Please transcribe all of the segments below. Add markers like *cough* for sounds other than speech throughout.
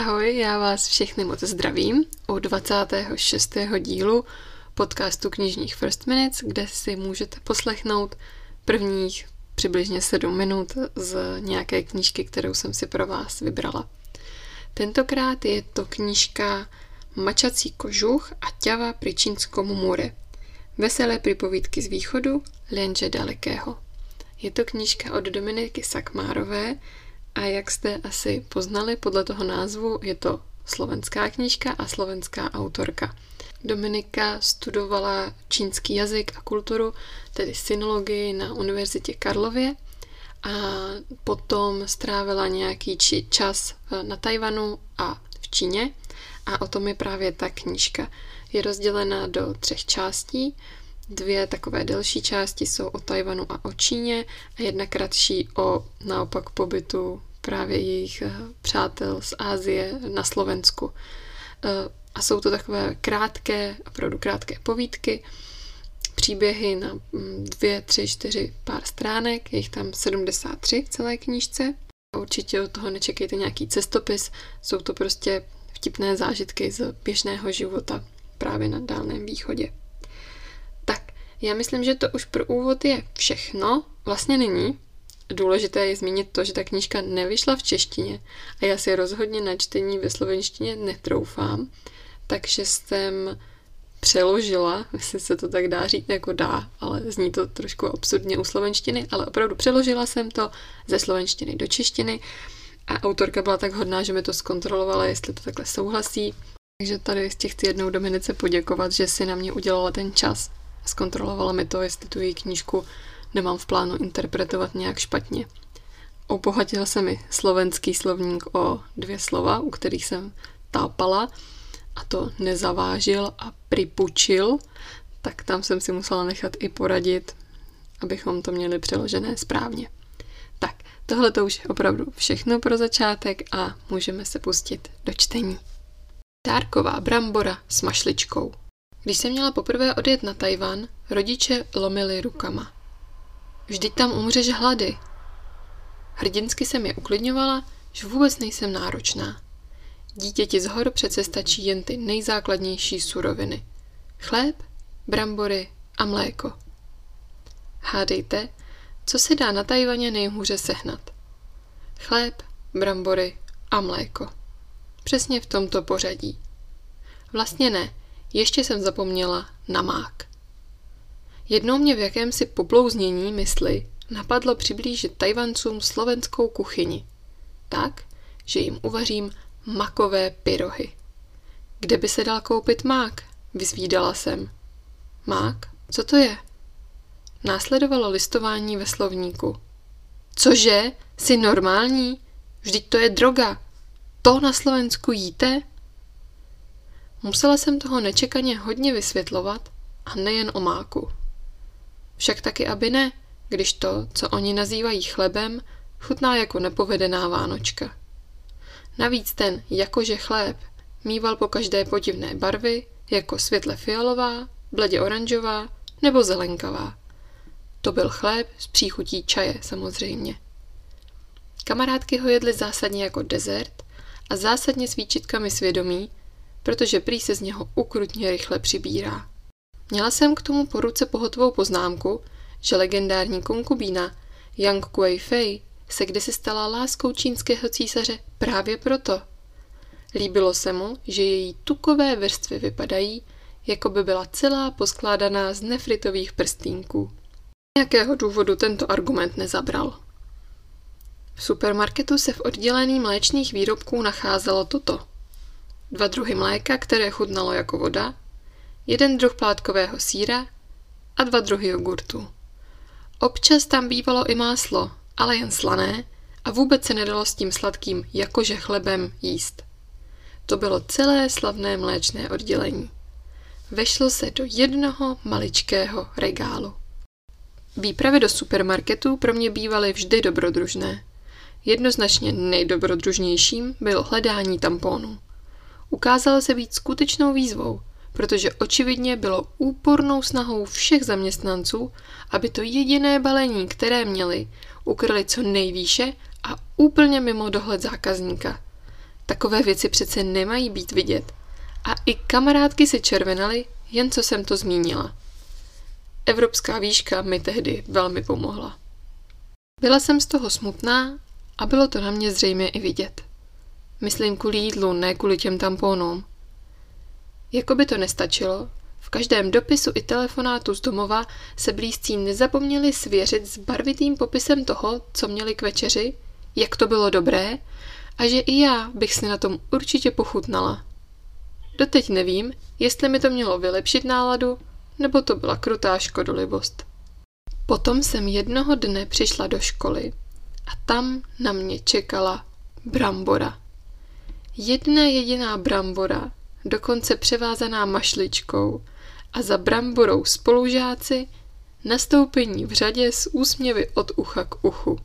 Ahoj, já vás všechny moc zdravím u 26. dílu podcastu knižních First Minutes, kde si můžete poslechnout prvních přibližně 7 minut z nějaké knížky, kterou jsem si pro vás vybrala. Tentokrát je to knížka Mačací kožuch a ťava pri čínskom more. Veselé připovídky z východu, lenže dalekého. Je to knížka od Dominiky Sakmárové, a jak jste asi poznali podle toho názvu, je to slovenská knížka a slovenská autorka. Dominika studovala čínský jazyk a kulturu, tedy synologii na Univerzitě Karlově a potom strávila nějaký čas na Tajvanu a v Číně a o tom je právě ta knížka. Je rozdělena do třech částí. Dvě takové delší části jsou o Tajvanu a o Číně a jedna kratší o naopak pobytu právě jejich eh, přátel z Ázie na Slovensku. Eh, a jsou to takové krátké, opravdu krátké povídky, příběhy na mm, dvě, tři, čtyři pár stránek, je jich tam 73 v celé knížce. Určitě od toho nečekejte nějaký cestopis, jsou to prostě vtipné zážitky z běžného života právě na Dálném východě. Tak, já myslím, že to už pro úvod je všechno. Vlastně není, důležité je zmínit to, že ta knížka nevyšla v češtině a já si rozhodně na čtení ve slovenštině netroufám, takže jsem přeložila, *laughs* jestli se to tak dá říct, jako dá, ale zní to trošku absurdně u slovenštiny, ale opravdu přeložila jsem to ze slovenštiny do češtiny a autorka byla tak hodná, že mi to zkontrolovala, jestli to takhle souhlasí. Takže tady chci jednou Dominice poděkovat, že si na mě udělala ten čas. Zkontrolovala mi to, jestli tu její knížku nemám v plánu interpretovat nějak špatně. Obohatil se mi slovenský slovník o dvě slova, u kterých jsem tápala, a to nezavážil a připučil, tak tam jsem si musela nechat i poradit, abychom to měli přeložené správně. Tak, tohle to už je opravdu všechno pro začátek a můžeme se pustit do čtení. Dárková brambora s mašličkou. Když jsem měla poprvé odjet na Tajvan, rodiče lomili rukama. Vždyť tam umřeš hlady. Hrdinsky jsem je uklidňovala, že vůbec nejsem náročná. Dítěti z hor přece stačí jen ty nejzákladnější suroviny. Chléb, brambory a mléko. Hádejte, co se dá na Tajvaně nejhůře sehnat. Chléb, brambory a mléko. Přesně v tomto pořadí. Vlastně ne, ještě jsem zapomněla na mák. Jednou mě v jakémsi poplouznění mysli napadlo přiblížit Tajvancům slovenskou kuchyni. Tak, že jim uvařím makové pyrohy. Kde by se dal koupit mák? Vyzvídala jsem. Mák? Co to je? Následovalo listování ve slovníku. Cože? Jsi normální? Vždyť to je droga. To na Slovensku jíte? Musela jsem toho nečekaně hodně vysvětlovat a nejen o máku. Však taky aby ne, když to, co oni nazývají chlebem, chutná jako nepovedená vánočka. Navíc ten jakože chléb mýval po každé podivné barvy, jako světle fialová, bledě oranžová nebo zelenkavá. To byl chléb s příchutí čaje samozřejmě. Kamarádky ho jedly zásadně jako dezert a zásadně s výčitkami svědomí, protože prý se z něho ukrutně rychle přibírá. Měla jsem k tomu po ruce pohotovou poznámku, že legendární konkubína Yang Kuei Fei se kdysi stala láskou čínského císaře právě proto. Líbilo se mu, že její tukové vrstvy vypadají, jako by byla celá poskládaná z nefritových prstínků. Jakého důvodu tento argument nezabral? V supermarketu se v oddělení mléčných výrobků nacházelo toto. Dva druhy mléka, které chutnalo jako voda, jeden druh plátkového síra a dva druhy jogurtu. Občas tam bývalo i máslo, ale jen slané a vůbec se nedalo s tím sladkým jakože chlebem jíst. To bylo celé slavné mléčné oddělení. Vešlo se do jednoho maličkého regálu. Výpravy do supermarketu pro mě bývaly vždy dobrodružné. Jednoznačně nejdobrodružnějším bylo hledání tamponů. Ukázalo se být skutečnou výzvou, protože očividně bylo úpornou snahou všech zaměstnanců, aby to jediné balení, které měli, ukryli co nejvýše a úplně mimo dohled zákazníka. Takové věci přece nemají být vidět. A i kamarádky se červenaly, jen co jsem to zmínila. Evropská výška mi tehdy velmi pomohla. Byla jsem z toho smutná a bylo to na mě zřejmě i vidět. Myslím kvůli jídlu, ne kvůli těm tamponům. Jako by to nestačilo, v každém dopisu i telefonátu z domova se blízcí nezapomněli svěřit s barvitým popisem toho, co měli k večeři, jak to bylo dobré a že i já bych si na tom určitě pochutnala. Doteď nevím, jestli mi to mělo vylepšit náladu, nebo to byla krutá škodolibost. Potom jsem jednoho dne přišla do školy a tam na mě čekala brambora. Jedna jediná brambora, dokonce převázaná mašličkou a za bramborou spolužáci nastoupení v řadě s úsměvy od ucha k uchu.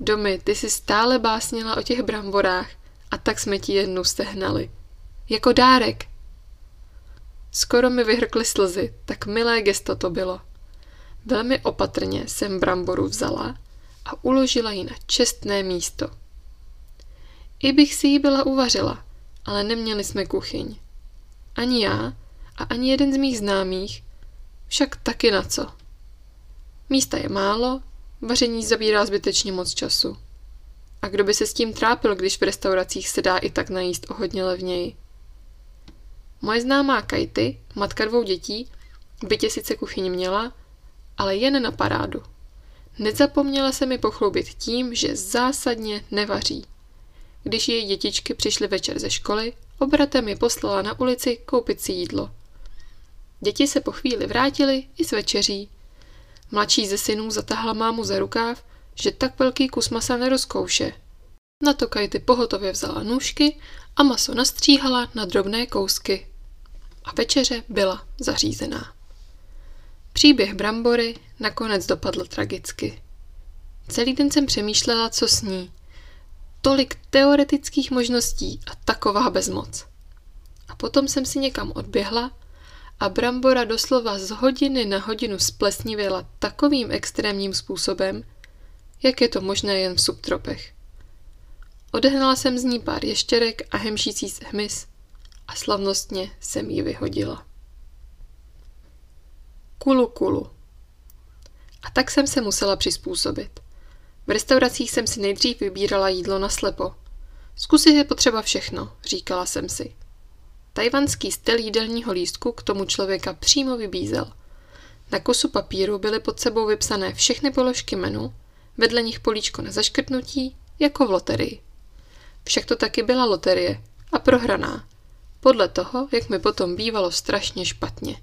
Domy, ty si stále básnila o těch bramborách a tak jsme ti jednu stehnali. Jako dárek. Skoro mi vyhrkly slzy, tak milé gesto to bylo. Velmi opatrně jsem bramboru vzala a uložila ji na čestné místo. I bych si ji byla uvařila, ale neměli jsme kuchyň. Ani já a ani jeden z mých známých, však taky na co. Místa je málo, vaření zabírá zbytečně moc času. A kdo by se s tím trápil, když v restauracích se dá i tak najíst o hodně levněji? Moje známá Kajty, matka dvou dětí, bytě sice kuchyni měla, ale jen na parádu. Nezapomněla se mi pochlubit tím, že zásadně nevaří. Když její dětičky přišly večer ze školy, obratem je poslala na ulici koupit si jídlo. Děti se po chvíli vrátily i s večeří. Mladší ze synů zatahla mámu za rukáv, že tak velký kus masa nerozkouše. Na to Kajty pohotově vzala nůžky a maso nastříhala na drobné kousky. A večeře byla zařízená. Příběh Brambory nakonec dopadl tragicky. Celý den jsem přemýšlela, co s ní. Tolik teoretických možností a taková bezmoc. A potom jsem si někam odběhla a Brambora doslova z hodiny na hodinu splesnivěla takovým extrémním způsobem, jak je to možné jen v subtropech. Odehnala jsem z ní pár ještěrek a hemšící hmyz a slavnostně jsem ji vyhodila. Kulu kulu. A tak jsem se musela přizpůsobit. V restauracích jsem si nejdřív vybírala jídlo na slepo. Zkusit je potřeba všechno, říkala jsem si. Tajvanský styl jídelního lístku k tomu člověka přímo vybízel. Na kosu papíru byly pod sebou vypsané všechny položky menu, vedle nich políčko na zaškrtnutí, jako v loterii. Však to taky byla loterie a prohraná. Podle toho, jak mi potom bývalo strašně špatně.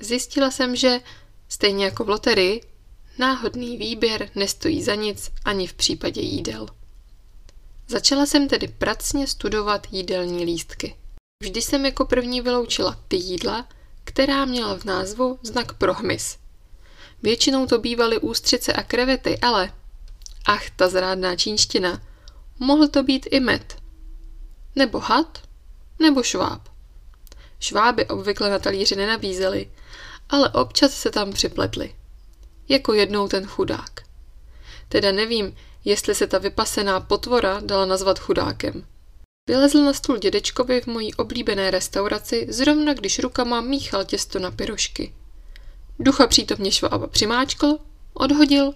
Zjistila jsem, že, stejně jako v loterii, náhodný výběr nestojí za nic ani v případě jídel. Začala jsem tedy pracně studovat jídelní lístky. Vždy jsem jako první vyloučila ty jídla, která měla v názvu znak pro hmyz. Většinou to bývaly ústřice a krevety, ale, ach, ta zrádná čínština, mohl to být i med. Nebo had, nebo šváb. Šváby obvykle na talíři nenabízeli, ale občas se tam připletli. Jako jednou ten chudák. Teda nevím, jestli se ta vypasená potvora dala nazvat chudákem. Vylezl na stůl dědečkovi v mojí oblíbené restauraci, zrovna když rukama míchal těsto na pyrošky. Ducha přítomně švába přimáčkl, odhodil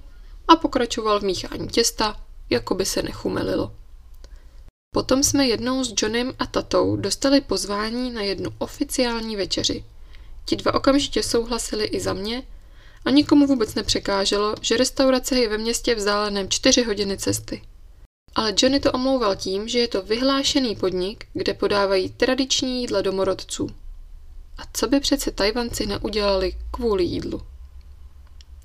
a pokračoval v míchání těsta, jako by se nechumelilo. Potom jsme jednou s Johnem a tatou dostali pozvání na jednu oficiální večeři. Ti dva okamžitě souhlasili i za mě a nikomu vůbec nepřekáželo, že restaurace je ve městě vzdáleném čtyři hodiny cesty. Ale Johnny to omlouval tím, že je to vyhlášený podnik, kde podávají tradiční jídla domorodců. A co by přece Tajvanci neudělali kvůli jídlu?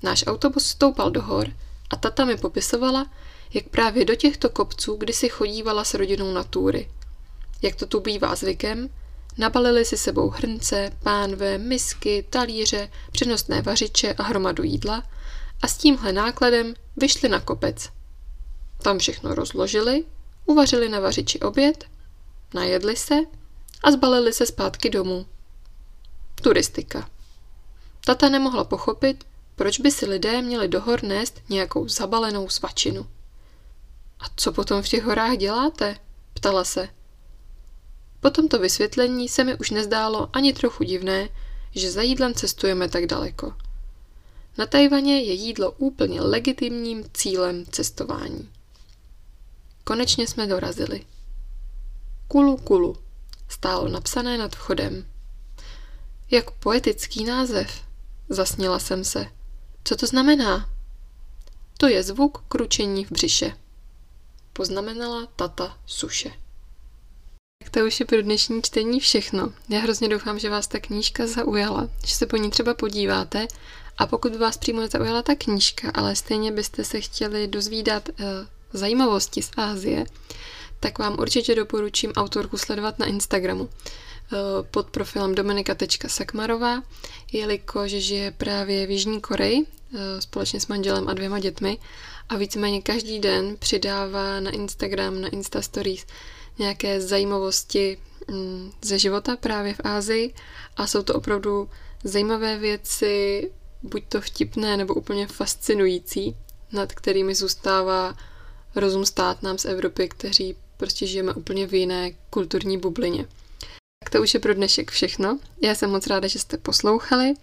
Náš autobus stoupal do hor a tata mi popisovala, jak právě do těchto kopců kdysi chodívala s rodinou na túry. Jak to tu bývá zvykem, nabalili si sebou hrnce, pánve, misky, talíře, přenosné vařiče a hromadu jídla a s tímhle nákladem vyšli na kopec. Tam všechno rozložili, uvařili na vařiči oběd, najedli se a zbalili se zpátky domů. Turistika. Tata nemohla pochopit, proč by si lidé měli do hor nést nějakou zabalenou svačinu. A co potom v těch horách děláte? Ptala se. Po tomto vysvětlení se mi už nezdálo ani trochu divné, že za jídlem cestujeme tak daleko. Na Tajvaně je jídlo úplně legitimním cílem cestování. Konečně jsme dorazili. Kulu Kulu stálo napsané nad vchodem. Jak poetický název, zasněla jsem se. Co to znamená? To je zvuk kručení v břiše. Poznamenala tata Suše. Tak to už je pro dnešní čtení všechno. Já hrozně doufám, že vás ta knížka zaujala, že se po ní třeba podíváte a pokud vás přímo nezaujala ta knížka, ale stejně byste se chtěli dozvídat uh, zajímavosti z Ázie, tak vám určitě doporučím autorku sledovat na Instagramu eh, pod profilem dominika.sakmarová, jelikož žije právě v Jižní Koreji eh, společně s manželem a dvěma dětmi a víceméně každý den přidává na Instagram, na Insta Stories nějaké zajímavosti mm, ze života právě v Ázii a jsou to opravdu zajímavé věci, buď to vtipné nebo úplně fascinující, nad kterými zůstává rozum stát nám z Evropy, kteří prostě žijeme úplně v jiné kulturní bublině. Tak to už je pro dnešek všechno. Já jsem moc ráda, že jste poslouchali.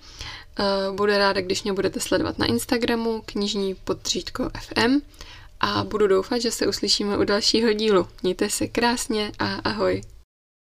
Eh, budu ráda, když mě budete sledovat na Instagramu knižní podřídko FM a budu doufat, že se uslyšíme u dalšího dílu. Mějte se krásně a ahoj.